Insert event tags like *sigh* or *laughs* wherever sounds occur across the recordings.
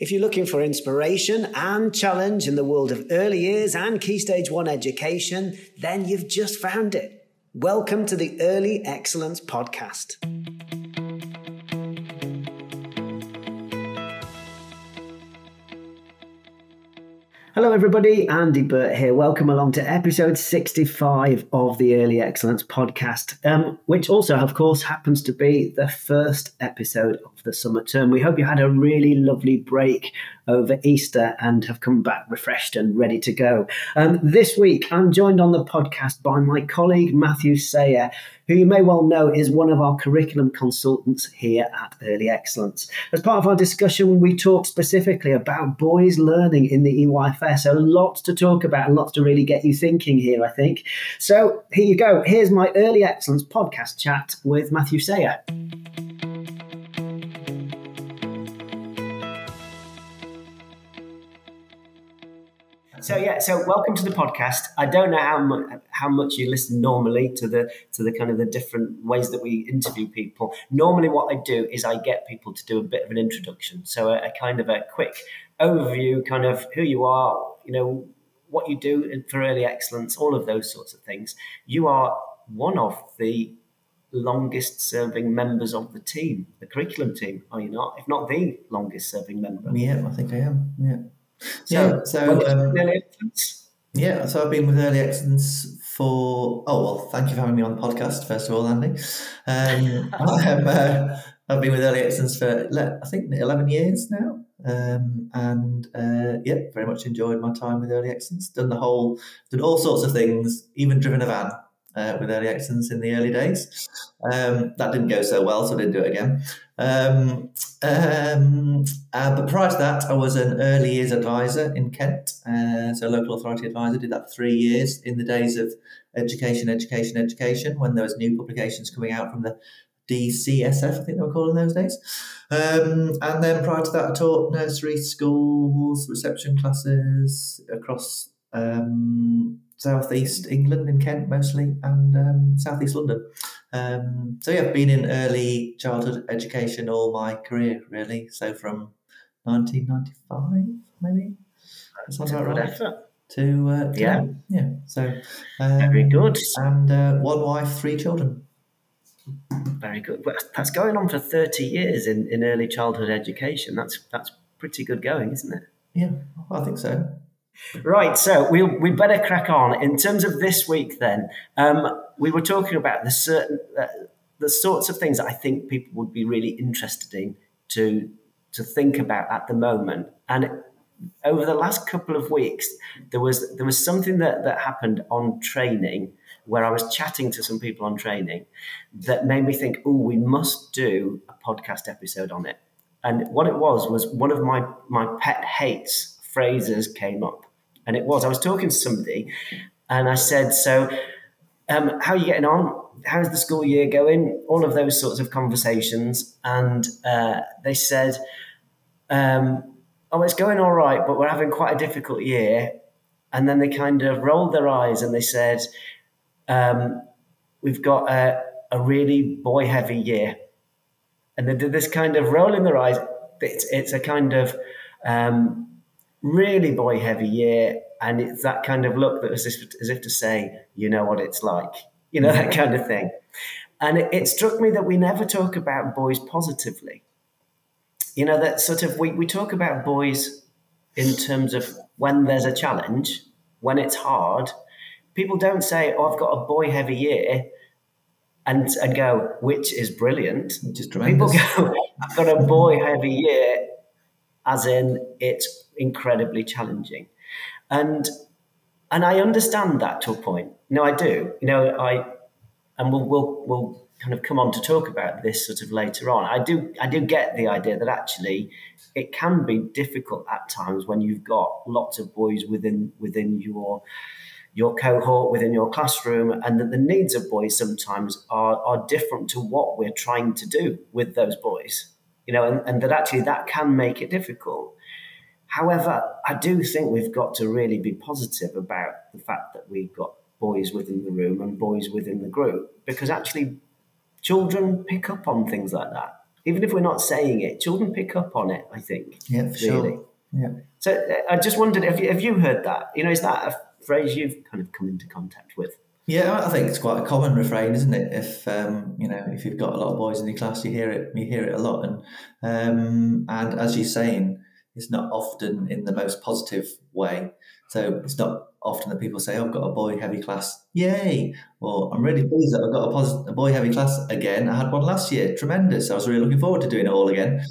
If you're looking for inspiration and challenge in the world of early years and Key Stage 1 education, then you've just found it. Welcome to the Early Excellence Podcast. Hello, everybody. Andy Burt here. Welcome along to episode 65 of the Early Excellence podcast, um, which also, of course, happens to be the first episode of the summer term. We hope you had a really lovely break over Easter and have come back refreshed and ready to go. Um, this week, I'm joined on the podcast by my colleague Matthew Sayer, who you may well know is one of our curriculum consultants here at Early Excellence. As part of our discussion, we talked specifically about boys learning in the EYFS. So lots to talk about and lots to really get you thinking here, I think. So here you go. Here's my Early Excellence podcast chat with Matthew Sayer. So yeah, so welcome to the podcast. I don't know how much how much you listen normally to the to the kind of the different ways that we interview people. Normally, what I do is I get people to do a bit of an introduction, so a, a kind of a quick overview, kind of who you are, you know, what you do for early excellence, all of those sorts of things. You are one of the longest serving members of the team, the curriculum team, are you not? If not the longest serving member. Yeah, I think I am. Yeah. So, so um, yeah, so I've been with Early Excellence for oh well, thank you for having me on the podcast first of all, Andy. Um, *laughs* I'm, uh, I've been with Early Excellence for I think eleven years now, um, and uh, yeah, very much enjoyed my time with Early Excellence. Done the whole, done all sorts of things, even driven a van uh, with Early Excellence in the early days. Um, that didn't go so well, so I didn't do it again. Um, um, uh, but prior to that, I was an early years advisor in Kent, uh, so local authority advisor. Did that for three years in the days of education, education, education, when there was new publications coming out from the DCSF, I think they were called in those days. Um, and then prior to that, I taught nursery schools, reception classes across um, southeast England in Kent mostly, and um, southeast London. Um, so yeah, I've been in early childhood education all my career really. So from 1995 maybe. That Sounds about right. Effort. To, uh, yeah, yeah. So um, very good. And uh, one wife, three children. Very good. Well, that's going on for 30 years in, in early childhood education. That's that's pretty good going, isn't it? Yeah, I think so. Right, so we we better crack on. In terms of this week, then, um, we were talking about the certain uh, the sorts of things I think people would be really interested in to to think about at the moment. And over the last couple of weeks, there was there was something that that happened on training where I was chatting to some people on training that made me think, oh, we must do a podcast episode on it. And what it was was one of my my pet hates phrases came up. And it was, I was talking to somebody and I said, So, um, how are you getting on? How's the school year going? All of those sorts of conversations. And uh, they said, um, Oh, it's going all right, but we're having quite a difficult year. And then they kind of rolled their eyes and they said, um, We've got a, a really boy heavy year. And they did this kind of roll in their eyes. It's, it's a kind of, um, really boy heavy year. And it's that kind of look that was as if, as if to say, you know what it's like, you know, that kind of thing. And it, it struck me that we never talk about boys positively. You know, that sort of, we, we talk about boys in terms of when there's a challenge, when it's hard. People don't say, oh, I've got a boy heavy year and, and go, which is brilliant. Just People go, I've got a boy heavy year, as in it's incredibly challenging. And and I understand that to a point. No, I do. You know, I and we'll we'll we'll kind of come on to talk about this sort of later on. I do I do get the idea that actually it can be difficult at times when you've got lots of boys within within your your cohort within your classroom and that the needs of boys sometimes are, are different to what we're trying to do with those boys you know and, and that actually that can make it difficult However, I do think we've got to really be positive about the fact that we've got boys within the room and boys within the group because actually children pick up on things like that. even if we're not saying it, children pick up on it. I think. Yeah, really. sure. Yeah. So uh, I just wondered, have you, have you heard that? You know, is that a phrase you've kind of come into contact with? Yeah, I think it's quite a common refrain, isn't it? If um, you know, if you've got a lot of boys in your class, you hear it. You hear it a lot, and um, and as you're saying, it's not often in the most positive way. So it's not often that people say, oh, "I've got a boy heavy class, yay!" Or "I'm really pleased that I've got a, pos- a boy heavy class again. I had one last year, tremendous. I was really looking forward to doing it all again."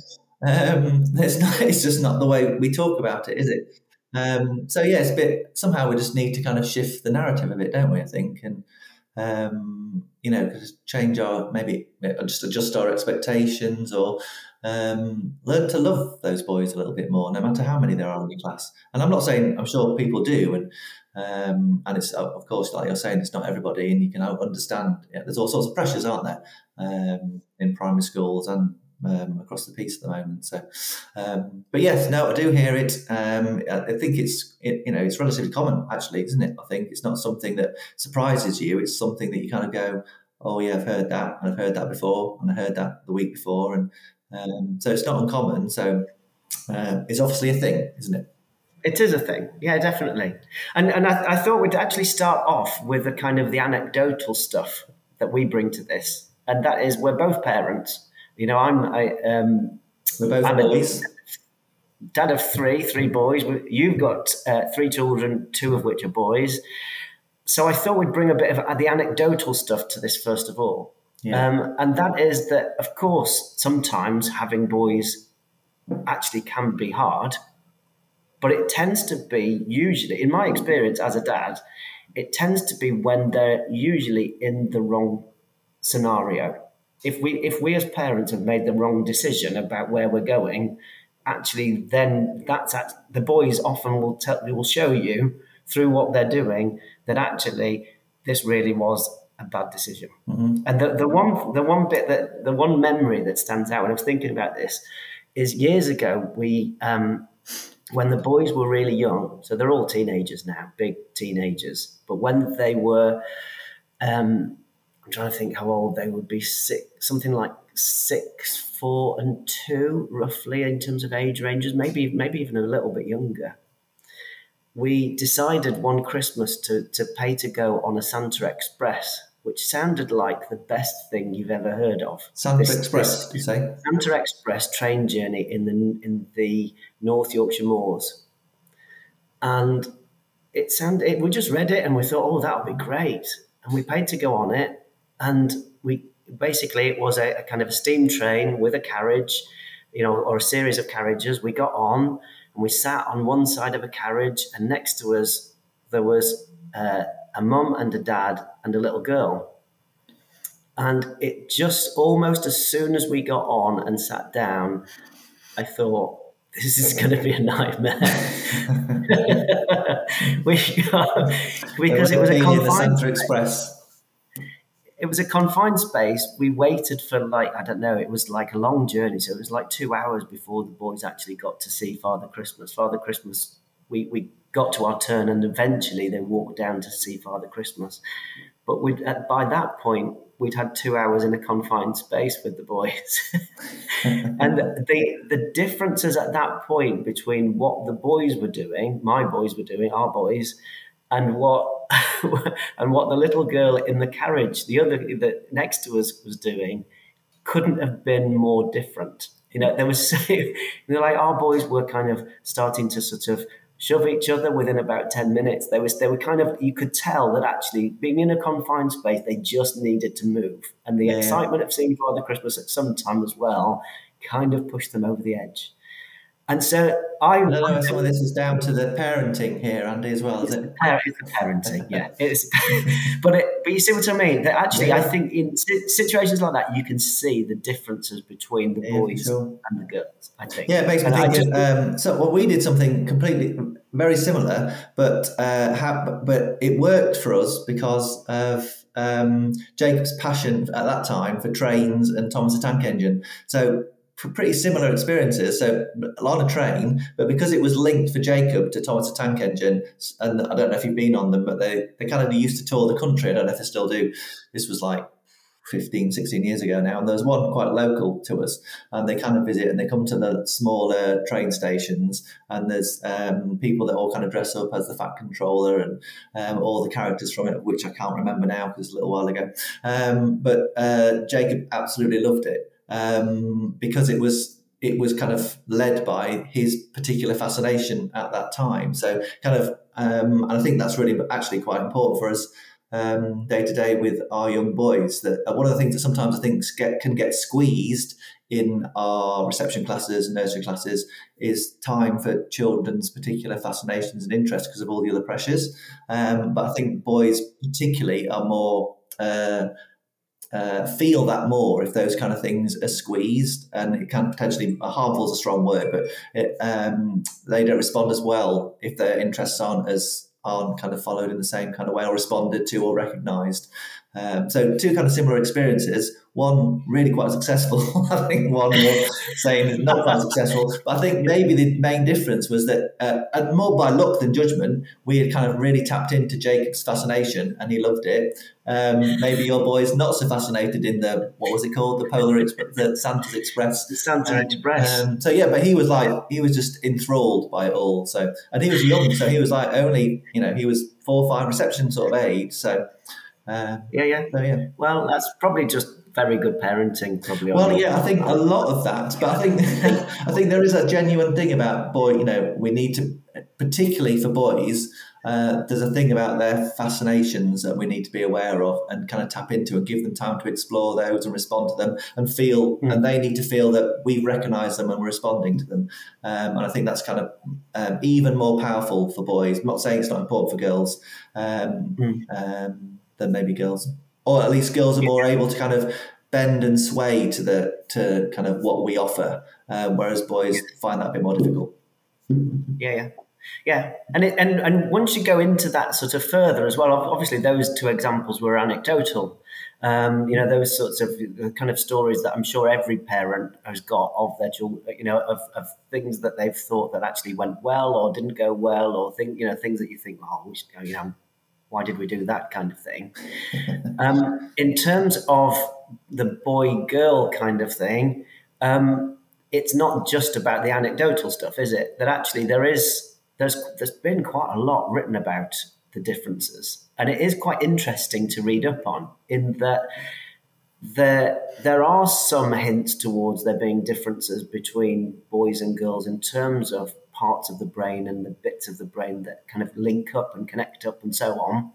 Um, *laughs* it's not. It's just not the way we talk about it, is it? Um, so yeah, it's a bit. Somehow we just need to kind of shift the narrative a bit, don't we? I think, and um, you know, change our maybe just adjust our expectations or um, learn to love those boys a little bit more, no matter how many there are in your class. And I'm not saying I'm sure people do, and um, and it's of course like you're saying, it's not everybody, and you can understand. Yeah, there's all sorts of pressures, aren't there, um, in primary schools and um, across the piece at the moment. So, um, but yes, no, I do hear it. Um, I think it's it, you know it's relatively common actually, isn't it? I think it's not something that surprises you. It's something that you kind of go, oh yeah, I've heard that, and I've heard that before, and I heard that the week before, and um, so it's not uncommon. So uh, it's obviously a thing, isn't it? It is a thing, yeah, definitely. And and I, I thought we'd actually start off with the kind of the anecdotal stuff that we bring to this, and that is we're both parents you know, I'm I um, we're both I'm boys. dad of three, three boys. You've got uh, three children, two of which are boys. So I thought we'd bring a bit of the anecdotal stuff to this first of all. Yeah. Um, and that is that, of course, sometimes having boys actually can be hard, but it tends to be usually, in my experience as a dad, it tends to be when they're usually in the wrong scenario if we if we as parents have made the wrong decision about where we're going, actually then that's at, the boys often will tell will show you through what they're doing that actually this really was a bad decision. Mm-hmm. And the, the one the one bit that the one memory that stands out when I was thinking about this is years ago we um, when the boys were really young, so they're all teenagers now, big teenagers, but when they were um, I'm trying to think how old they would be. Six, something like six, four, and two, roughly in terms of age ranges. Maybe maybe even a little bit younger. We decided one Christmas to to pay to go on a Santa Express, which sounded like the best thing you've ever heard of. Santa this, Express, this, you say? Santa Express train journey in the in the North Yorkshire moors, and it sounded. It, we just read it and we thought, oh, that would be great, and we paid to go on it and we basically it was a, a, kind of a steam train with a carriage, you know, or a series of carriages. We got on and we sat on one side of a carriage, and next to us there was uh, a mum and a dad and a little girl. And it just almost as soon as we got on and sat down, I thought, this is going to be a nightmare. *laughs* *laughs* we, because it was a confined Express it was a confined space. We waited for like I don't know. It was like a long journey, so it was like two hours before the boys actually got to see Father Christmas. Father Christmas, we we got to our turn, and eventually they walked down to see Father Christmas. But we uh, by that point we'd had two hours in a confined space with the boys, *laughs* and the the differences at that point between what the boys were doing, my boys were doing, our boys, and what *laughs* and what the little girl in the carriage, the other that next to us was doing, couldn't have been more different. You know, there was *laughs* you know, like our boys were kind of starting to sort of shove each other within about 10 minutes. They was they were kind of you could tell that actually being in a confined space, they just needed to move. And the yeah. excitement of seeing Father Christmas at some time as well kind of pushed them over the edge. And so I, don't know some of this is down to the parenting here, Andy, as well, is it? It's the parenting, yeah. *laughs* It's, *laughs* but it, but you see what I mean? That actually, yeah. I think in situations like that, you can see the differences between the boys sure. and the girls. I think. Yeah, it makes me and think. Just, um, so, well, we did something completely very similar, but uh, have, but it worked for us because of um, Jacob's passion at that time for trains and Thomas the Tank Engine. So pretty similar experiences. So a train, but because it was linked for Jacob to Thomas the Tank Engine, and I don't know if you've been on them, but they, they kind of used to tour the country. I don't know if they still do. This was like 15, 16 years ago now. And there's one quite local to us, and they kind of visit and they come to the smaller train stations. And there's um, people that all kind of dress up as the Fat Controller and um, all the characters from it, which I can't remember now because a little while ago. Um, but uh, Jacob absolutely loved it um, because it was it was kind of led by his particular fascination at that time. So kind of, um, and I think that's really actually quite important for us day to day with our young boys. That uh, one of the things that sometimes I think get, can get squeezed in our reception classes and nursery classes is time for children's particular fascinations and interests because of all the other pressures. Um, but I think boys particularly are more. Uh, uh, feel that more if those kind of things are squeezed, and it can potentially harmful is a strong word, but it, um, they don't respond as well if their interests aren't as aren't kind of followed in the same kind of way or responded to or recognised. Um, so two kind of similar experiences. One really quite successful. *laughs* I think one more saying not quite successful. But I think maybe the main difference was that, uh, and more by luck than judgment, we had kind of really tapped into Jacob's fascination and he loved it. Um, maybe your boy's not so fascinated in the what was it called, the Polar Express, the Santa's Express, the Santa um, Express. Um, so yeah, but he was like he was just enthralled by it all. So and he was young, so he was like only you know he was four or five reception sort of age. So. Uh, yeah, yeah. So, yeah. Well, that's probably just very good parenting, probably. Well, yeah, I think a lot of that, but I think *laughs* I think there is a genuine thing about boy. You know, we need to, particularly for boys. Uh, there's a thing about their fascinations that we need to be aware of and kind of tap into and give them time to explore those and respond to them and feel mm. and they need to feel that we recognize them and we're responding to them um, and i think that's kind of um, even more powerful for boys I'm not saying it's not important for girls um, mm than maybe girls, or at least girls are more able to kind of bend and sway to the to kind of what we offer, um, whereas boys find that a bit more difficult. Yeah, yeah. Yeah, and it, and and once you go into that sort of further as well, obviously those two examples were anecdotal. Um, you know, those sorts of kind of stories that I'm sure every parent has got of their children. You know, of, of things that they've thought that actually went well or didn't go well, or think you know things that you think, oh, we should, you know, why did we do that kind of thing. um, in terms of the boy girl kind of thing, um, it's not just about the anecdotal stuff, is it? That actually there is there's there's been quite a lot written about the differences, and it is quite interesting to read up on. In that there there are some hints towards there being differences between boys and girls in terms of parts of the brain and the bits of the brain that kind of link up and connect up and so on.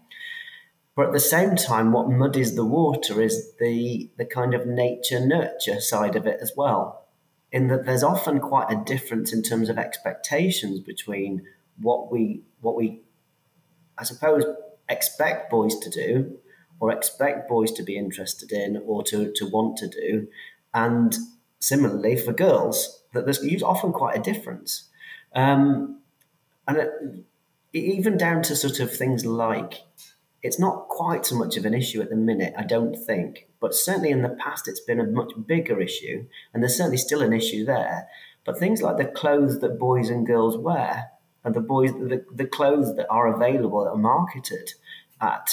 But at the same time, what muddies the water is the, the kind of nature nurture side of it as well. In that there's often quite a difference in terms of expectations between what we what we I suppose expect boys to do or expect boys to be interested in or to, to want to do. And similarly for girls, that there's often quite a difference. Um, and it, even down to sort of things like it's not quite so much of an issue at the minute, I don't think, but certainly in the past it's been a much bigger issue, and there's certainly still an issue there. But things like the clothes that boys and girls wear, and the boys, the, the clothes that are available that are marketed at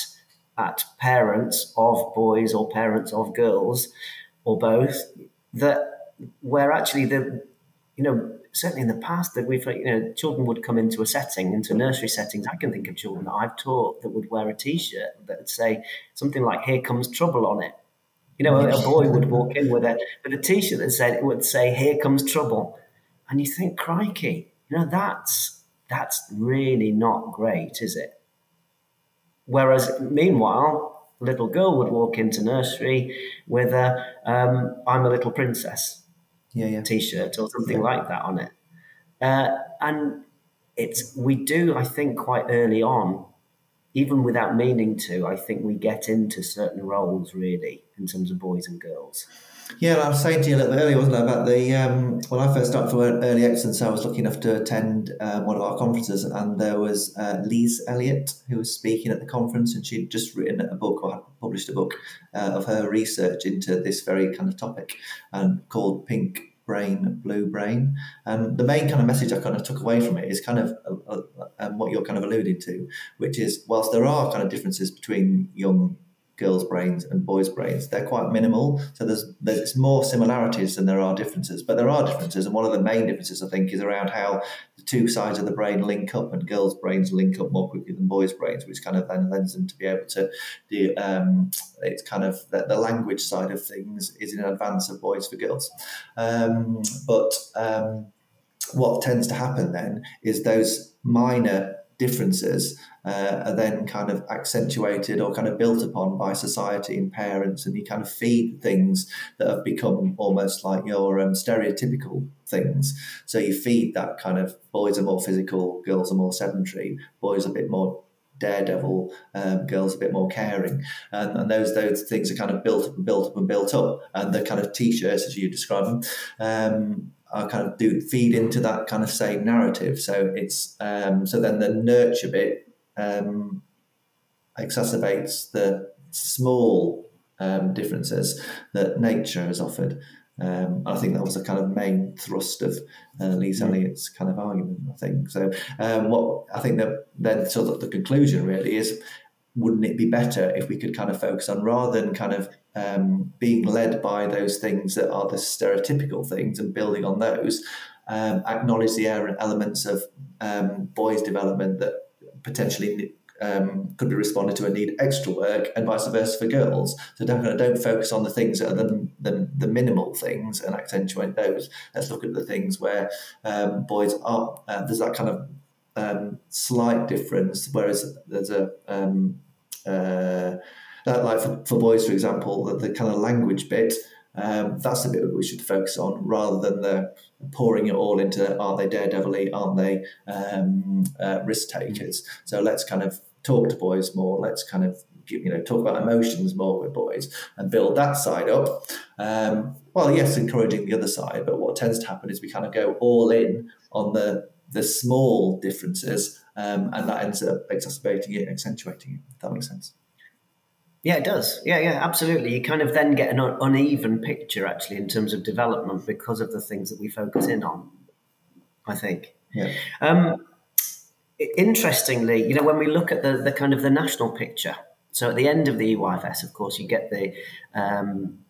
at parents of boys or parents of girls, or both, that where actually the you know certainly in the past that we've you know children would come into a setting into nursery settings. I can think of children that i've taught that would wear a t-shirt that would say something like here comes trouble on it. You know a, boy would walk in with a with a t-shirt that said it would say here comes trouble. And you think crikey you know that's that's really not great is it? Whereas meanwhile a little girl would walk into nursery with a um, i'm a little princess yeah, yeah. t-shirt or something like that on it. Uh, and it's we do, I think, quite early on, even without meaning to. I think we get into certain roles really in terms of boys and girls. Yeah, I was saying to you a little bit earlier, wasn't I, about the um, when I first started for early excellence, I was lucky enough to attend uh, one of our conferences, and there was uh, Lise Eliot who was speaking at the conference, and she'd just written a book or published a book uh, of her research into this very kind of topic, and called Pink brain, blue brain. And the main kind of message I kind of took away from it is kind of uh, uh, um, what you're kind of alluding to, which is whilst there are kind of differences between young girls' brains and boys' brains. They're quite minimal, so there's there's more similarities than there are differences. But there are differences, and one of the main differences I think is around how the two sides of the brain link up, and girls' brains link up more quickly than boys' brains, which kind of then lends them to be able to do. Um, it's kind of the, the, language side of things is in advance of boys for girls, um, but. Um, what tends to happen then is those minor differences uh, are then kind of accentuated or kind of built upon by society and parents, and you kind of feed things that have become almost like your um, stereotypical things. So you feed that kind of boys are more physical, girls are more sedentary, boys are a bit more daredevil, um, girls a bit more caring, and, and, those those things are kind of built up and built up and built up, and the kind of t-shirts as you describe them. Um, are kind of do feed into that kind of same narrative. So it's um, so then the nurture bit um, exacerbates the small um, differences that nature has offered. Um, I think that was the kind of main thrust of uh, Lise. Eliot's kind of argument. I think so. Um, what I think that then sort of the conclusion really is, wouldn't it be better if we could kind of focus on rather than kind of um, being led by those things that are the stereotypical things and building on those, um, acknowledge the elements of um, boys' development that potentially um, could be responded to and need extra work, and vice versa for girls. So don't don't focus on the things that are the, the, the minimal things and accentuate those. Let's look at the things where um, boys are. Uh, there's that kind of um, slight difference, whereas there's a um, uh, like for, for boys, for example, the, the kind of language bit. Um, that's the bit we should focus on rather than the pouring it all into are they daredevilly, aren't they um, uh, risk takers? So let's kind of talk to boys more. Let's kind of you know talk about emotions more with boys and build that side up. Um, well, yes, encouraging the other side, but what tends to happen is we kind of go all in on the the small differences, um, and that ends up exacerbating it, and accentuating it. If that makes sense. Yeah, it does. Yeah, yeah, absolutely. You kind of then get an uneven picture actually in terms of development because of the things that we focus in on. I think. Yeah. Um, interestingly, you know, when we look at the the kind of the national picture, so at the end of the EYFS, of course, you get the um,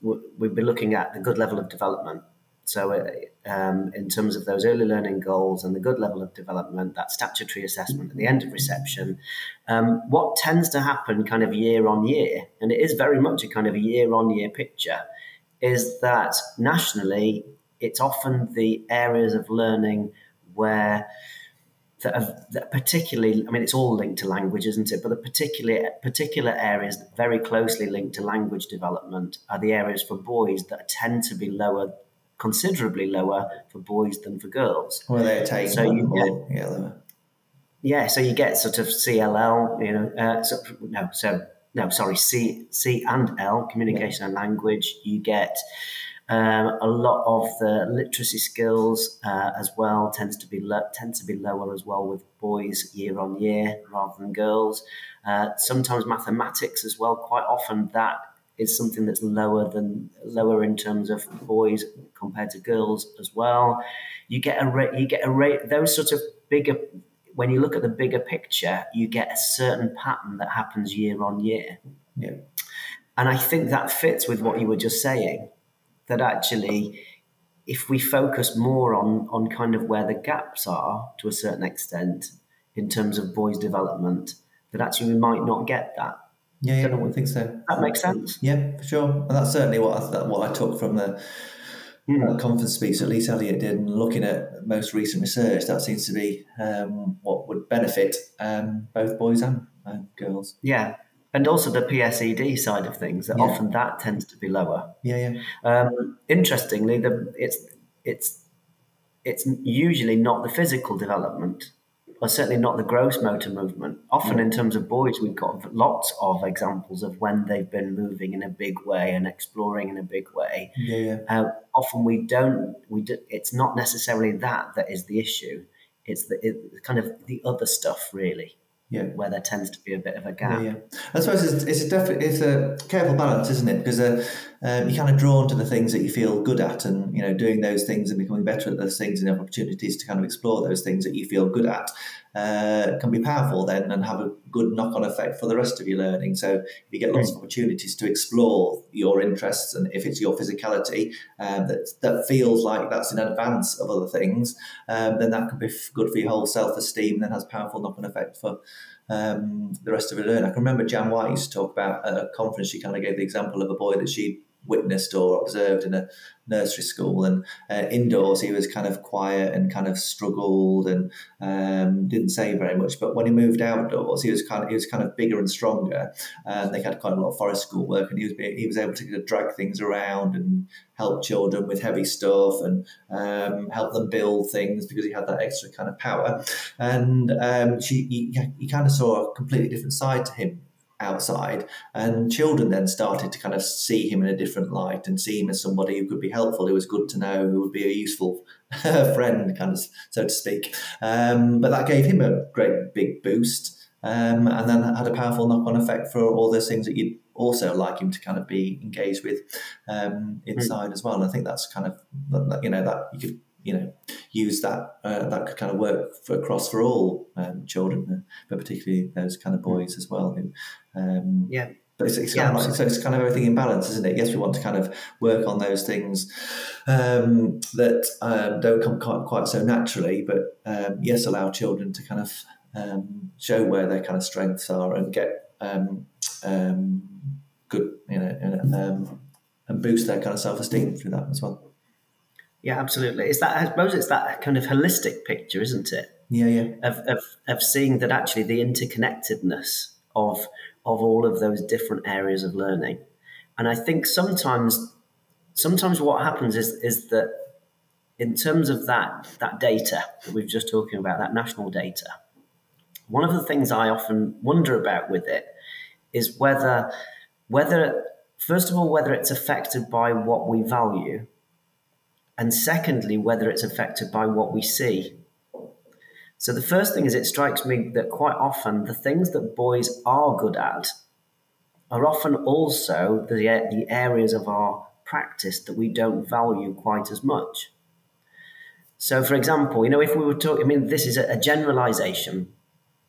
we'll be looking at the good level of development so, uh, um, in terms of those early learning goals and the good level of development, that statutory assessment at the end of reception, um, what tends to happen kind of year on year, and it is very much a kind of year on year picture, is that nationally, it's often the areas of learning where that, that particularly, I mean, it's all linked to language, isn't it? But the particular particular areas very closely linked to language development are the areas for boys that tend to be lower considerably lower for boys than for girls. Well, they attain so you get, yeah. Yeah, so you get sort of CLL, you know, uh, so, no, so no, sorry, C, C and L, communication yeah. and language. You get um, a lot of the literacy skills uh, as well tends to be lo- tends to be lower as well with boys year on year rather than girls. Uh, sometimes mathematics as well. Quite often that is something that's lower than lower in terms of boys compared to girls as well. You get a rate, you get a rate, those sort of bigger, when you look at the bigger picture, you get a certain pattern that happens year on year. Yeah. And I think that fits with what you were just saying, that actually, if we focus more on, on kind of where the gaps are to a certain extent in terms of boys' development, that actually we might not get that yeah, yeah, I don't think so. That makes sense. Yeah, for sure. And that's certainly what I, what I took from the conference speech that Lise Eliot did. And looking at most recent research, that seems to be um, what would benefit um, both boys and uh, girls. Yeah, and also the PSED side of things. That yeah. often that tends to be lower. Yeah, yeah. Um, interestingly, the it's it's it's usually not the physical development or certainly not the gross motor movement. Often, in terms of boys, we've got lots of examples of when they've been moving in a big way and exploring in a big way. Yeah, yeah. Uh, often, we don't. We do, it's not necessarily that that is the issue. It's the it, kind of the other stuff, really. Yeah. Where there tends to be a bit of a gap. Yeah, yeah. I suppose it's, it's a definitely it's a careful balance, isn't it? Because uh, um, you're kind of drawn to the things that you feel good at, and you know, doing those things and becoming better at those things, and have opportunities to kind of explore those things that you feel good at uh, can be powerful then and have a good knock-on effect for the rest of your learning. So if you get lots of opportunities to explore your interests, and if it's your physicality um, that that feels like that's in advance of other things, um, then that can be good for your whole self-esteem and then has powerful knock-on effect for um, the rest of your learning. I can remember Jan White used to talk about at a conference. She kind of gave the example of a boy that she witnessed or observed in a nursery school and uh, indoors he was kind of quiet and kind of struggled and um, didn't say very much but when he moved outdoors he was kind of he was kind of bigger and stronger. And they had quite a lot of forest school work and he was he was able to drag things around and help children with heavy stuff and um, help them build things because he had that extra kind of power. And um, she he, he kind of saw a completely different side to him outside. And children then started to kind of see him in a different light and see him as somebody who could be helpful, who was good to know, who would be a useful *laughs* friend, kind of so to speak. Um, but that gave him a great big boost. Um, and then had a powerful knock-on effect for all those things that you'd also like him to kind of be engaged with um, inside mm. as well. And I think that's kind of you know that you could you know use that uh, that could kind of work for across for all um, children, uh, but particularly those kind of boys as well. Who, um, yeah. But it's, it's, yeah, kind of like, so it's kind of everything in balance, isn't it? Yes, we want to kind of work on those things um, that um, don't come quite, quite so naturally, but um, yes, allow children to kind of um, show where their kind of strengths are and get good, you know, and boost their kind of self esteem through that as well. Yeah, absolutely. It's that I suppose it's that kind of holistic picture, isn't it? Yeah, yeah. Of of, of seeing that actually the interconnectedness of of all of those different areas of learning, and I think sometimes sometimes what happens is is that in terms of that that data that we've just talking about, that national data, one of the things I often wonder about with it is whether whether first of all whether it's affected by what we value and secondly, whether it's affected by what we see. So the first thing is, it strikes me that quite often the things that boys are good at are often also the, the areas of our practice that we don't value quite as much. So, for example, you know, if we were talking, I mean, this is a, a generalization,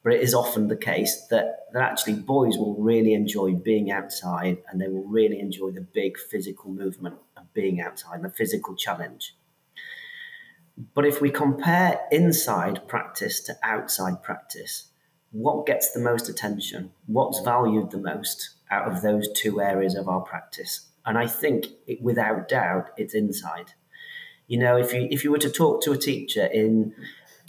but it is often the case that, that actually boys will really enjoy being outside and they will really enjoy the big physical movement of being outside, the physical challenge. But if we compare inside practice to outside practice, what gets the most attention? What's valued the most out of those two areas of our practice? And I think, it, without doubt, it's inside. You know, if you if you were to talk to a teacher in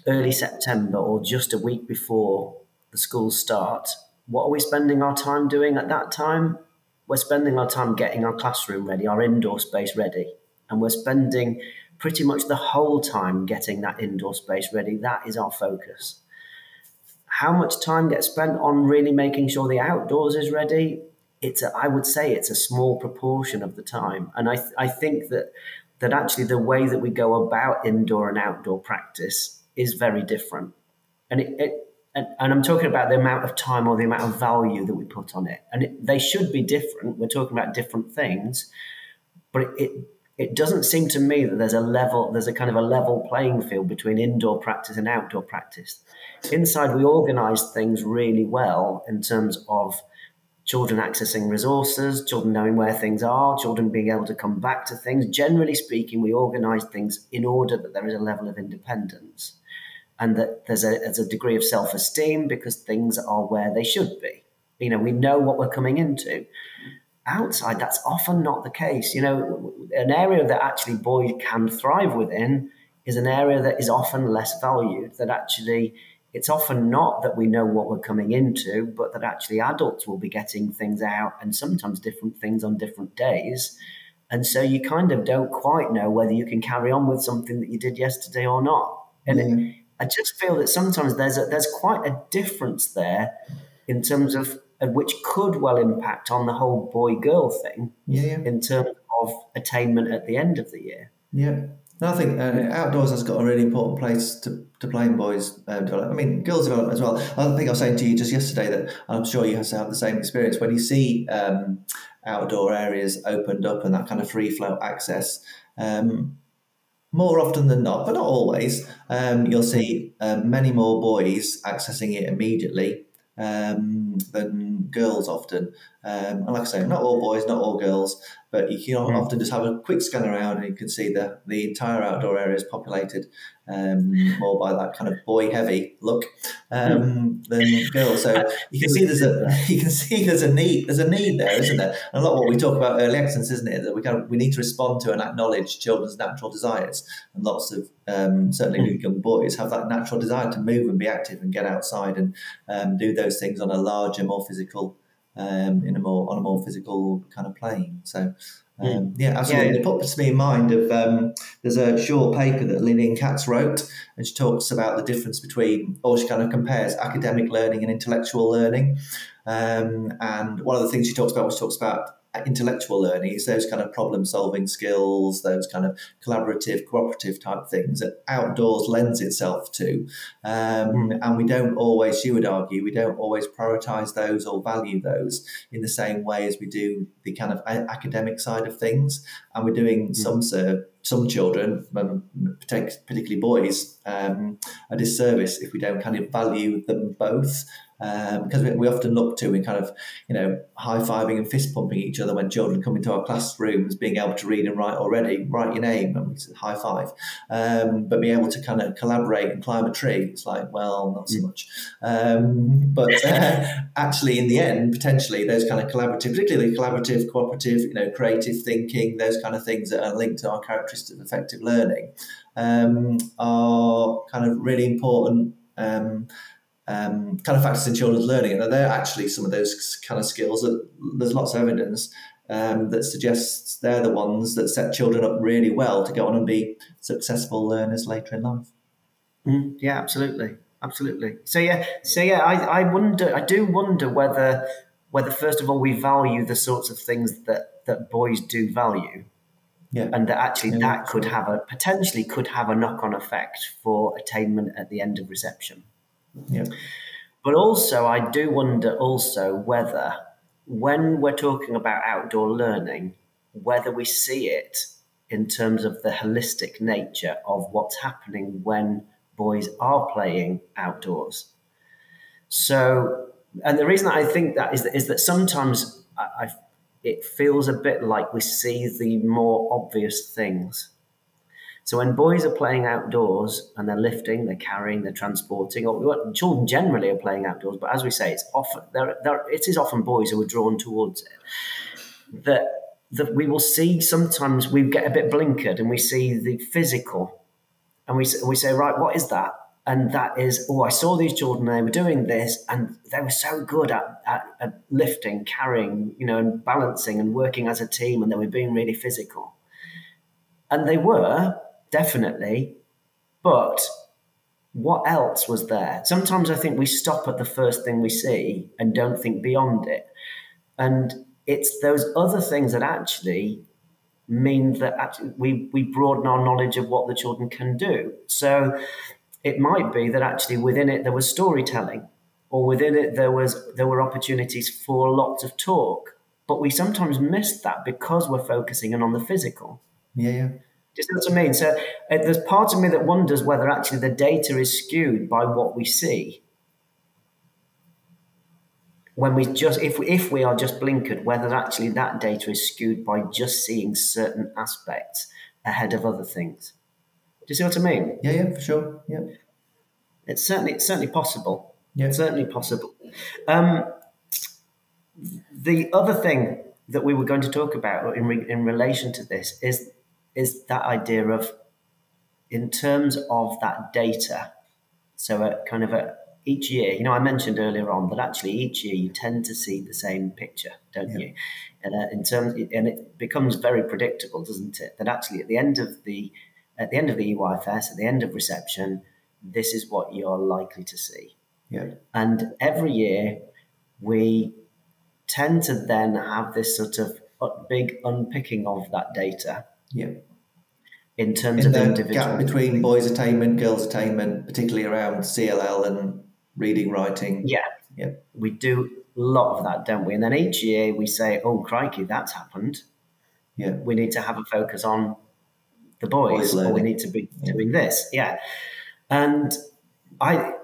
early September or just a week before the schools start, what are we spending our time doing at that time? We're spending our time getting our classroom ready, our indoor space ready. And we're spending pretty much the whole time getting that indoor space ready. That is our focus. How much time gets spent on really making sure the outdoors is ready? It's a, I would say it's a small proportion of the time. And I, th- I think that that actually the way that we go about indoor and outdoor practice is very different. And it, it and, and, I'm talking about the amount of time or the amount of value that we put on it. And it, they should be different. We're talking about different things, but it, it, it doesn't seem to me that there's a level, there's a kind of a level playing field between indoor practice and outdoor practice. Inside, we organize things really well in terms of children accessing resources, children knowing where things are, children being able to come back to things. Generally speaking, we organize things in order that there is a level of independence and that there's a, there's a degree of self esteem because things are where they should be. You know, we know what we're coming into. Outside, that's often not the case. You know, an area that actually boys can thrive within is an area that is often less valued, that actually it's often not that we know what we're coming into, but that actually adults will be getting things out and sometimes different things on different days. And so you kind of don't quite know whether you can carry on with something that you did yesterday or not. And it, I just feel that sometimes there's a, there's quite a difference there in terms of, which could well impact on the whole boy girl thing. Yeah, yeah. In terms of attainment at the end of the year. Yeah. I think uh, outdoors has got a really important place to, to play in boys' um, development. I mean, girls' development as well. I think I was saying to you just yesterday that I'm sure you have to have the same experience when you see um, outdoor areas opened up and that kind of free flow access. Um, more often than not, but not always, um, you'll see um, many more boys accessing it immediately um, than girls often. Um, and like I say, not all boys, not all girls, but you can mm. often just have a quick scan around and you can see the, the entire outdoor area is populated um, more by that kind of boy heavy look um, mm. than girls. So you can see there's a *laughs* *laughs* you can see there's a need there's a need there, isn't there? And a lot of what we talk about early access, isn't it? That we kind of, we need to respond to and acknowledge children's natural desires, and lots of um, certainly mm. young boys have that natural desire to move and be active and get outside and um, do those things on a larger, more physical um, in a more on a more physical kind of plane. So. Um, yeah, absolutely. Yeah. It puts me in mind of um, there's a short paper that Lilian Katz wrote, and she talks about the difference between, or she kind of compares academic learning and intellectual learning. Um, and one of the things she talks about was talks about intellectual learning is those kind of problem solving skills, those kind of collaborative, cooperative type things that outdoors lends itself to. Um, mm. And we don't always, you would argue, we don't always prioritize those or value those in the same way as we do the kind of academic side of things. And we're doing mm. some some children, um, particularly boys, um, a disservice if we don't kind of value them both um, because we, we, often look to in kind of you know high fiving and fist pumping each other when children come into our classrooms, being able to read and write already, write your name and we high five, um, but being able to kind of collaborate and climb a tree, it's like well, not so mm. much. Um, but uh, *laughs* actually, in the end, potentially those kind of collaborative, particularly collaborative, cooperative, you know, creative thinking, those kind of things that are linked to our characteristics of effective learning um, are kind of really important. Um, um, kind of factors in children's learning. And they're actually some of those kind of skills that there's lots of evidence um, that suggests they're the ones that set children up really well to go on and be successful learners later in life. Mm, yeah, absolutely, absolutely. So yeah, so yeah, I, I wonder, I do wonder whether whether first of all we value the sorts of things that that boys do value. Yeah. And that actually yeah. that could have a potentially could have a knock on effect for attainment at the end of reception. Yeah. But also, I do wonder also whether, when we're talking about outdoor learning, whether we see it in terms of the holistic nature of what's happening when boys are playing outdoors. So, and the reason I think that is that, is that sometimes I, I, it feels a bit like we see the more obvious things so when boys are playing outdoors and they're lifting, they're carrying, they're transporting, or children generally are playing outdoors, but as we say, it's often there. It is often boys who are drawn towards it. That that we will see sometimes we get a bit blinkered and we see the physical, and we we say right, what is that? And that is, oh, I saw these children, they were doing this, and they were so good at, at, at lifting, carrying, you know, and balancing and working as a team, and they were being really physical. And they were, definitely. But what else was there? Sometimes I think we stop at the first thing we see and don't think beyond it. And it's those other things that actually mean that we, we broaden our knowledge of what the children can do. So it might be that actually within it there was storytelling, or within it there was there were opportunities for lots of talk. But we sometimes miss that because we're focusing in on the physical. Yeah, yeah. Do you see what I mean? So uh, there's part of me that wonders whether actually the data is skewed by what we see. When we just, if we, if we are just blinkered, whether actually that data is skewed by just seeing certain aspects ahead of other things. Do you see what I mean? Yeah, yeah, for sure. Yeah, it's certainly it's certainly possible. Yeah, it's certainly possible. Um, the other thing that we were going to talk about in re- in relation to this is is that idea of, in terms of that data, so a kind of a each year, you know, I mentioned earlier on that actually each year you tend to see the same picture, don't yeah. you? And uh, in terms, and it becomes very predictable, doesn't it? That actually at the end of the at the end of the EYFS, at the end of reception, this is what you're likely to see. Yeah. And every year we tend to then have this sort of big unpicking of that data yeah. In terms in of the individual gap between boys' attainment, girls' attainment, particularly around CLL and reading, writing. Yeah. Yeah. We do a lot of that, don't we? And then each year we say, "Oh, crikey, that's happened." Yeah, we need to have a focus on the boys, boys or we need to be yeah. doing this. Yeah, and I,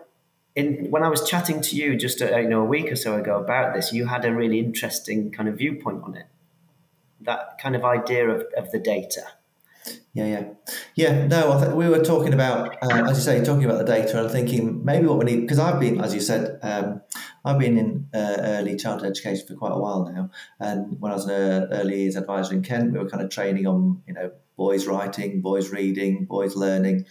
in when I was chatting to you just a, you know a week or so ago about this, you had a really interesting kind of viewpoint on it. That kind of idea of, of the data. Yeah, yeah, yeah. No, I we were talking about, uh, as you say, talking about the data. and thinking maybe what we need because I've been, as you said, um, I've been in uh, early childhood education for quite a while now. And when I was an early years advisor in Kent, we were kind of training on, you know, boys writing, boys reading, boys learning.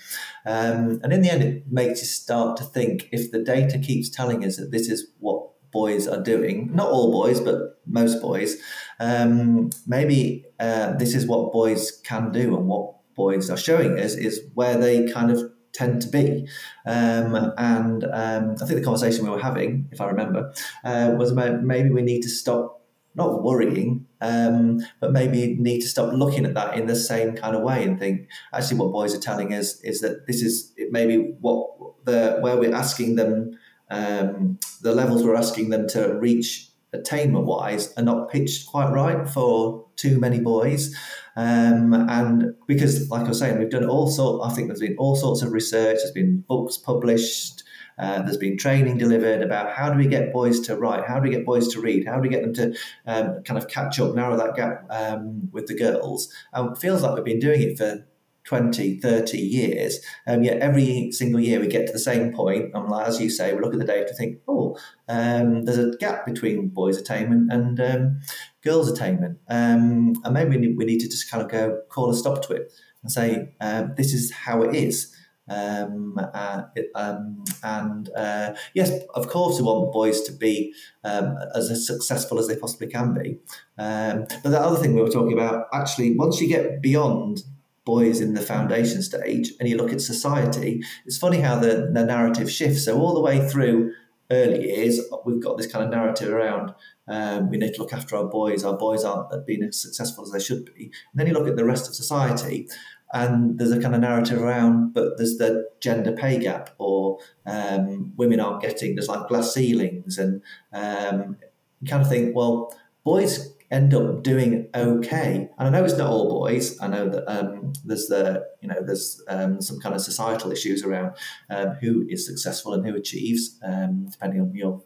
Um, and in the end, it makes you start to think if the data keeps telling us that this is what boys are doing, not all boys, but most boys, um, maybe uh, this is what boys can do and what boys are showing us is where they kind of tend to be. Um, and um, I think the conversation we were having, if I remember, uh, was about maybe we need to stop not worrying, um, but maybe need to stop looking at that in the same kind of way and think actually what boys are telling us is that this is maybe what the where we're asking them um, the levels we're asking them to reach attainment wise are not pitched quite right for too many boys. Um, and because, like I was saying, we've done all sorts, I think there's been all sorts of research, there's been books published, uh, there's been training delivered about how do we get boys to write, how do we get boys to read, how do we get them to um, kind of catch up, narrow that gap um, with the girls. And it feels like we've been doing it for 20, 30 years. Um, yet every single year we get to the same point. And as you say, we look at the data and think, oh, um, there's a gap between boys' attainment and um, girls' attainment. Um, and maybe we need, to just kind of go call a stop to it and say, um, this is how it is. Um, uh, um, and uh, yes, of course, we want boys to be um, as successful as they possibly can be. Um, but the other thing we were talking about, actually, once you get beyond boys in the foundation stage and you look at society, it's funny how the, the narrative shifts. So all the way through early years, we've got this kind of narrative around um, we need to look after our boys. Our boys aren't being as successful as they should be. And then you look at the rest of society, and there's a kind of narrative around, but there's the gender pay gap, or um, women aren't getting. There's like glass ceilings, and um, you kind of think, well, boys end up doing okay. And I know it's not all boys. I know that um, there's the you know there's um, some kind of societal issues around um, who is successful and who achieves, um, depending on your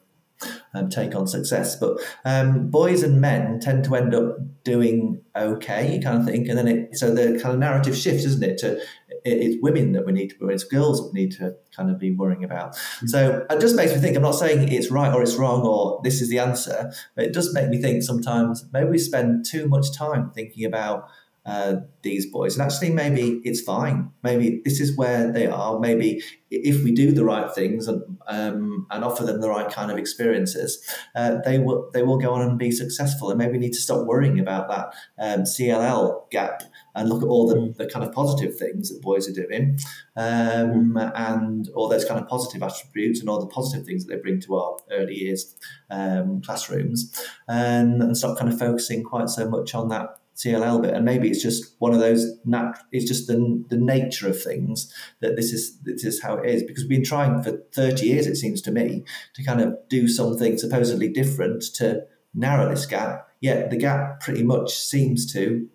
um, take on success. But um, boys and men tend to end up doing okay, you kind of think, and then it so the kind of narrative shifts, isn't it? To it's women that we need to, it's girls that we need to kind of be worrying about. Mm-hmm. So it just makes me think. I'm not saying it's right or it's wrong or this is the answer, but it does make me think sometimes maybe we spend too much time thinking about uh, these boys. And actually, maybe it's fine. Maybe this is where they are. Maybe if we do the right things and um, and offer them the right kind of experiences, uh, they will they will go on and be successful. And maybe we need to stop worrying about that um, CLL gap and look at all the, mm. the kind of positive things that boys are doing um, mm. and all those kind of positive attributes and all the positive things that they bring to our early years um, classrooms and, and stop kind of focusing quite so much on that CLL bit, and maybe it's just one of those. Nat- it's just the the nature of things that this is this is how it is because we've been trying for thirty years. It seems to me to kind of do something supposedly different to narrow this gap. Yet the gap pretty much seems to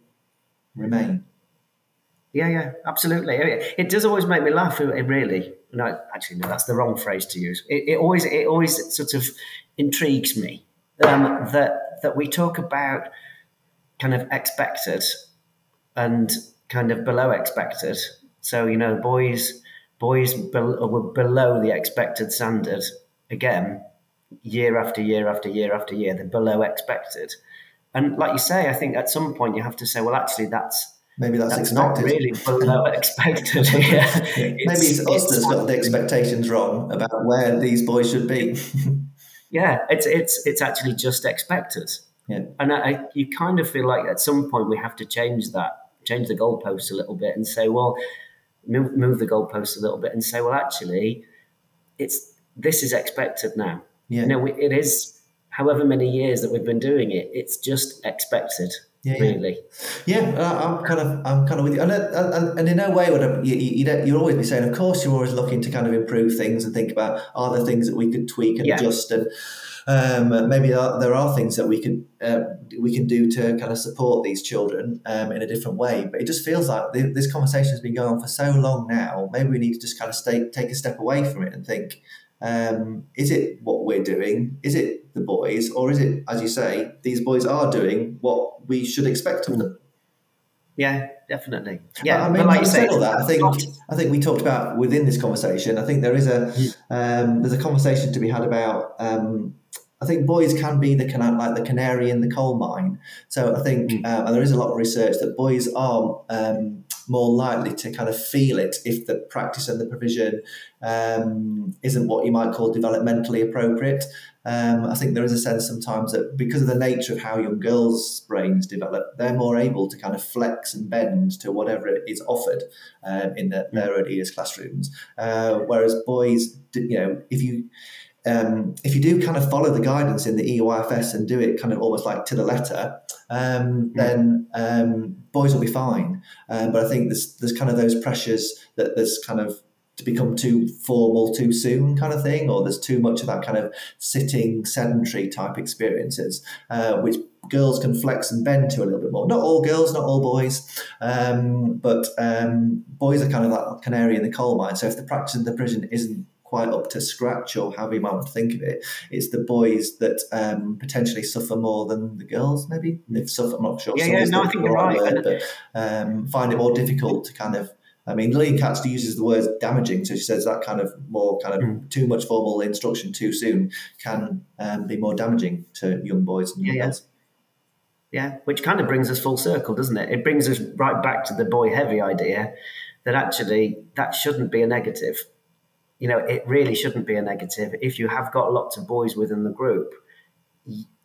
remain. Yeah, yeah, absolutely. It does always make me laugh. It really. No, actually, no, that's the wrong phrase to use. It, it always, it always sort of intrigues me um, that that we talk about kind of expected and kind of below expected. So you know, boys boys be- were below the expected standard again, year after year after year after year. They're below expected, and like you say, I think at some point you have to say, well, actually, that's Maybe that's, that's expected. not really below *laughs* expected. *laughs* yeah. Maybe it's, it's us that's got the expectations wrong about where these boys should be. *laughs* yeah, it's it's it's actually just expected. Yeah. And I, you kind of feel like at some point we have to change that, change the goalposts a little bit and say, well, move, move the goalposts a little bit and say, well, actually, it's this is expected now. Yeah. You know, we, it is however many years that we've been doing it, it's just expected. Yeah, really. Yeah, uh, I'm kind of, I'm kind of with you, and uh, and, and in no way would I, you, you you'll always be saying, of course, you're always looking to kind of improve things and think about are there things that we could tweak and yeah. adjust and um, maybe there are things that we can uh, we can do to kind of support these children um, in a different way. But it just feels like this conversation has been going on for so long now. Maybe we need to just kind of stay, take a step away from it and think. Um, is it what we're doing? Is it the boys, or is it, as you say, these boys are doing what we should expect of them? Yeah, definitely. Yeah, I mean, like you say, all that, I think. I think we talked about within this conversation. I think there is a um, there's a conversation to be had about. Um, I think boys can be the can like the canary in the coal mine. So I think, mm. um, and there is a lot of research that boys are um, more likely to kind of feel it if the practice and the provision um, isn't what you might call developmentally appropriate. Um, I think there is a sense sometimes that because of the nature of how young girls' brains develop, they're more able to kind of flex and bend to whatever is offered um, in the, their early years classrooms. Uh, whereas boys, you know, if you um, if you do kind of follow the guidance in the EYFS and do it kind of almost like to the letter, um, then um, boys will be fine. Um, but I think there's there's kind of those pressures that there's kind of to become too formal too soon kind of thing, or there's too much of that kind of sitting sedentary type experiences, uh, which girls can flex and bend to a little bit more. Not all girls, not all boys, um, but um, boys are kind of that canary in the coal mine. So if the practice in the prison isn't quite up to scratch or however you might want to think of it, it's the boys that um, potentially suffer more than the girls, maybe. If suffer, I'm not sure. Yeah, yeah, no, I think you're right. Word, but um, find it more difficult to kind of I mean, Lilian Katz uses the word damaging, so she says that kind of more kind of mm. too much formal instruction too soon can um, be more damaging to young boys and young yeah, girls. Yeah. yeah, which kind of brings us full circle, doesn't it? It brings us right back to the boy heavy idea that actually that shouldn't be a negative. You know, it really shouldn't be a negative. If you have got lots of boys within the group,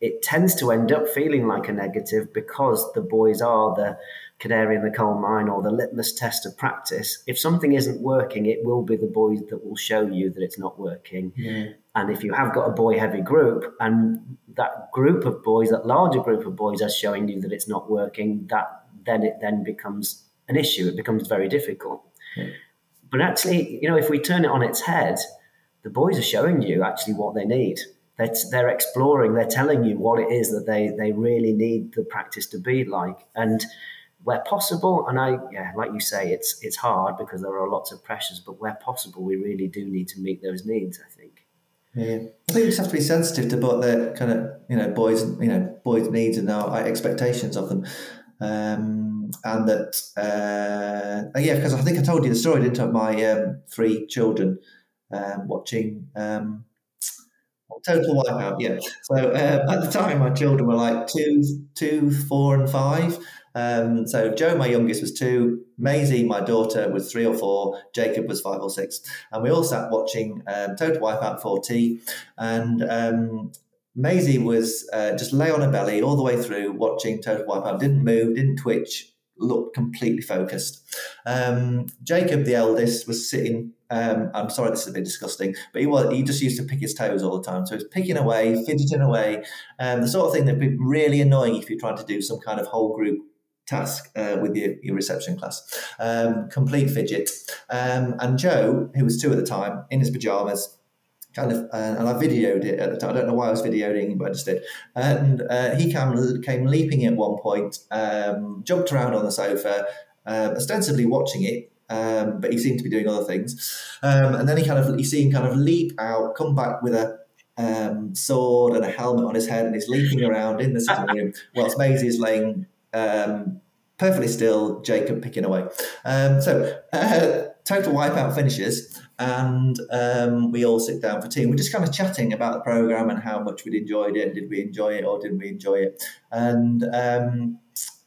it tends to end up feeling like a negative because the boys are the canary in the coal mine or the litmus test of practice. If something isn't working, it will be the boys that will show you that it's not working. Yeah. And if you have got a boy heavy group and that group of boys, that larger group of boys are showing you that it's not working, that then it then becomes an issue. It becomes very difficult. Yeah. But actually, you know, if we turn it on its head, the boys are showing you actually what they need. They're, they're exploring, they're telling you what it is that they, they really need the practice to be like. And where possible, and I, yeah, like you say, it's it's hard because there are lots of pressures, but where possible, we really do need to meet those needs. I think. Yeah, I think we just have to be sensitive to both the kind of you know boys, you know boys' needs and our expectations of them, um, and that uh, yeah, because I think I told you the story, didn't I, my um, three children um, watching. Um, Total Wipeout, yeah. So uh, at the time, my children were like two, two, four, and five, um, so Joe, my youngest, was two. Maisie, my daughter, was three or four. Jacob was five or six. And we all sat watching um, Total Wipeout 4T. And um, Maisie was uh, just lay on her belly all the way through watching Total Wipeout. Didn't move, didn't twitch, looked completely focused. Um, Jacob, the eldest, was sitting. Um, I'm sorry, this is a bit disgusting, but he was he just used to pick his toes all the time. So he was picking away, fidgeting away, um, the sort of thing that'd be really annoying if you're trying to do some kind of whole group task uh, with your, your, reception class. Um, complete fidget. Um, and Joe, who was two at the time, in his pajamas, kind of, uh, and I videoed it at the time. I don't know why I was videoing, it, but I just did. And uh, he came, came leaping at one point, um, jumped around on the sofa, uh, ostensibly watching it. Um, but he seemed to be doing other things, um, and then he kind of he seen kind of leap out, come back with a um, sword and a helmet on his head, and he's leaping around in the sitting *laughs* room whilst Maisie is laying um, perfectly still, Jacob picking away. Um, so, uh, total wipeout finishes, and um, we all sit down for tea. And we're just kind of chatting about the program and how much we'd enjoyed it. Did we enjoy it or didn't we enjoy it? And um,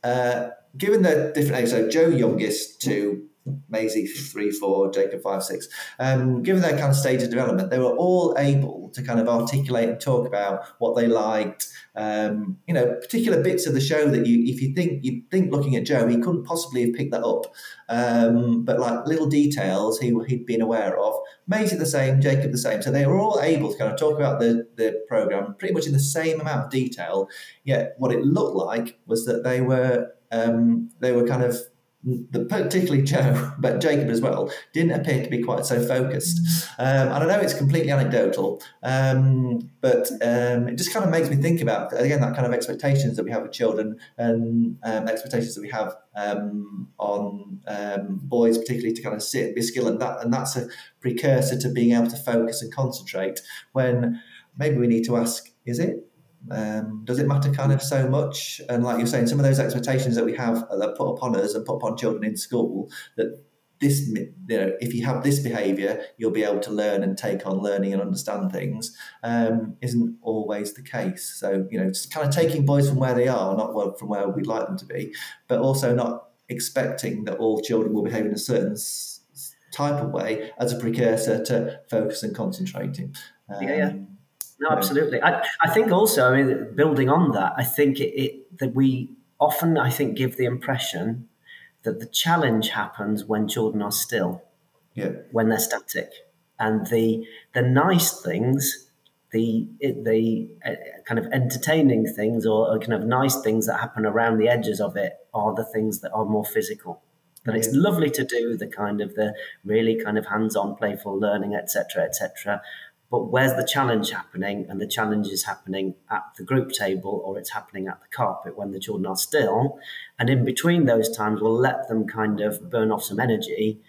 uh, given the different ages, so Joe youngest to Maisie three, four, Jacob five, six. Um, given their kind of stage of development, they were all able to kind of articulate and talk about what they liked. Um, you know, particular bits of the show that you, if you think you think looking at Joe, he couldn't possibly have picked that up. Um, but like little details he he'd been aware of. Maisie the same, Jacob the same. So they were all able to kind of talk about the the program pretty much in the same amount of detail. Yet what it looked like was that they were um, they were kind of the, particularly Joe, *laughs* but Jacob as well, didn't appear to be quite so focused. Um, and I know it's completely anecdotal, um, but um, it just kind of makes me think about again that kind of expectations that we have with children and um, expectations that we have um, on um, boys, particularly to kind of sit and be skilled, and that and that's a precursor to being able to focus and concentrate. When maybe we need to ask, is it? Um, does it matter kind of so much? And like you're saying, some of those expectations that we have that put upon us and put upon children in school that this, you know, if you have this behaviour, you'll be able to learn and take on learning and understand things, um, isn't always the case. So, you know, it's kind of taking boys from where they are, not from where we'd like them to be, but also not expecting that all children will behave in a certain type of way as a precursor to focus and concentrating. Um, yeah, yeah. No, absolutely. I, I think also, I mean, building on that, I think it, it, that we often, I think, give the impression that the challenge happens when children are still, yeah. when they're static, and the the nice things, the the uh, kind of entertaining things or, or, kind of nice things that happen around the edges of it are the things that are more physical. That it's lovely to do the kind of the really kind of hands-on, playful learning, etc., etc. But where's the challenge happening? And the challenge is happening at the group table or it's happening at the carpet when the children are still. And in between those times, we'll let them kind of burn off some energy.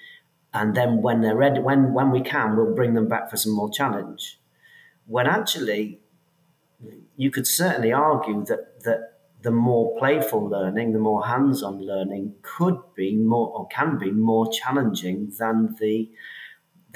And then when they're ready, when, when we can, we'll bring them back for some more challenge. When actually, you could certainly argue that, that the more playful learning, the more hands on learning could be more or can be more challenging than the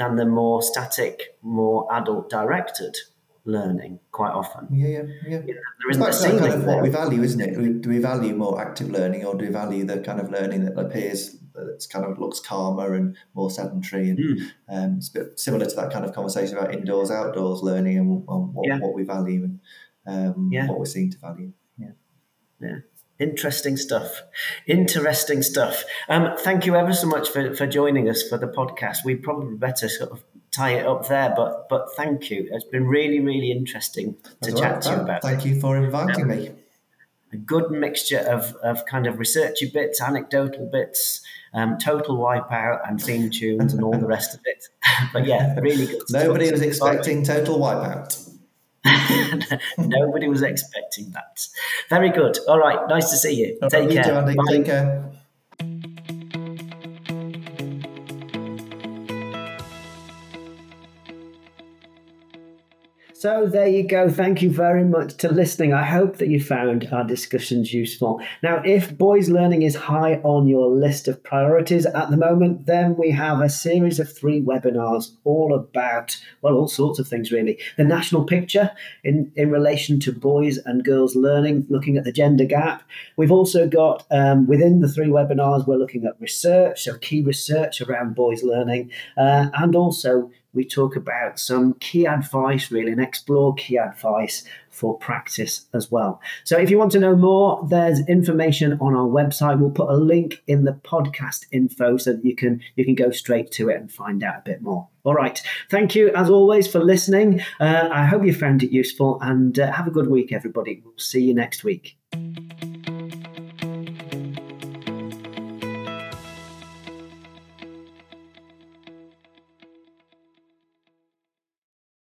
than the more static, more adult directed learning quite often. Yeah, yeah, yeah. Know, there isn't it's kind of what we value, isn't it? Do we, do we, value more active learning or do we value the kind of learning that appears that's kind of looks calmer and more sedentary? And mm. um, it's a bit similar to that kind of conversation about indoors, outdoors learning and, and what, yeah. what, we value and um, yeah. what we're seeing to value. Yeah. Yeah. Interesting stuff. Interesting stuff. Um, thank you ever so much for, for joining us for the podcast. We probably better sort of tie it up there, but but thank you. It's been really, really interesting to That's chat right. to you about. Thank you for inviting um, me. A good mixture of, of kind of researchy bits, anecdotal bits, um, total wipeout, and theme tunes, and all the rest of it. *laughs* but yeah, really good. *laughs* Nobody was expecting total wipeout. *laughs* Nobody was expecting that. Very good. All right. Nice to see you. Take care. Too, Take care. So there you go. Thank you very much to listening. I hope that you found our discussions useful. Now, if boys learning is high on your list of priorities at the moment, then we have a series of three webinars all about, well, all sorts of things really. The national picture in, in relation to boys and girls learning, looking at the gender gap. We've also got um, within the three webinars, we're looking at research, so key research around boys learning, uh, and also we talk about some key advice, really, and explore key advice for practice as well. So, if you want to know more, there's information on our website. We'll put a link in the podcast info so that you can you can go straight to it and find out a bit more. All right. Thank you, as always, for listening. Uh, I hope you found it useful, and uh, have a good week, everybody. We'll see you next week.